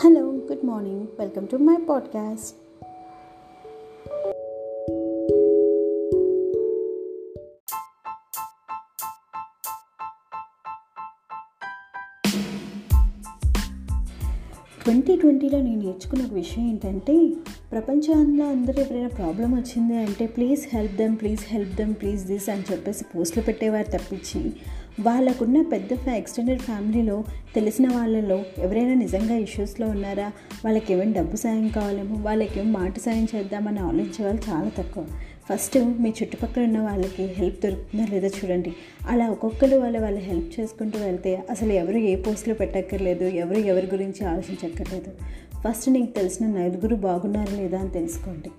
Hello good morning welcome to my podcast twenty ట్వంటీలో నేను నేర్చుకున్న ఒక విషయం ఏంటంటే ప్రపంచంలో అందరూ ఎవరైనా ప్రాబ్లం వచ్చింది అంటే please help them please help them please this అని చెప్పేసి పోస్టులు పెట్టేవారు తప్పించి వాళ్ళకున్న పెద్ద ఎక్స్టెండెడ్ ఫ్యామిలీలో తెలిసిన వాళ్ళలో ఎవరైనా నిజంగా ఇష్యూస్లో ఉన్నారా? వాళ్ళకి ఏమైనా డబ్బు సాయం కావాలేమో వాళ్ళకి ఏం మాట సాయం చేద్దామని ఆలోచించే వాళ్ళు చాలా తక్కువ. ఫస్ట్ మీ చుట్టుపక్కల ఉన్న వాళ్ళకి హెల్ప్ దొరుకుతుందా లేదా చూడండి. అలా ఒక్కొక్కరు వాళ్ళ వాళ్ళు హెల్ప్ చేసుకుంటూ వెళ్తే అసలు ఎవరు ఏ పోస్టులు పెట్టక్కర్లేదు ఎవరు ఎవరి గురించి ఆలోచించక్కర్లేదు. ఫస్ట్ నీకు తెలిసిన నలుగురు బాగున్నారు లేదా అని తెలుసుకోండి.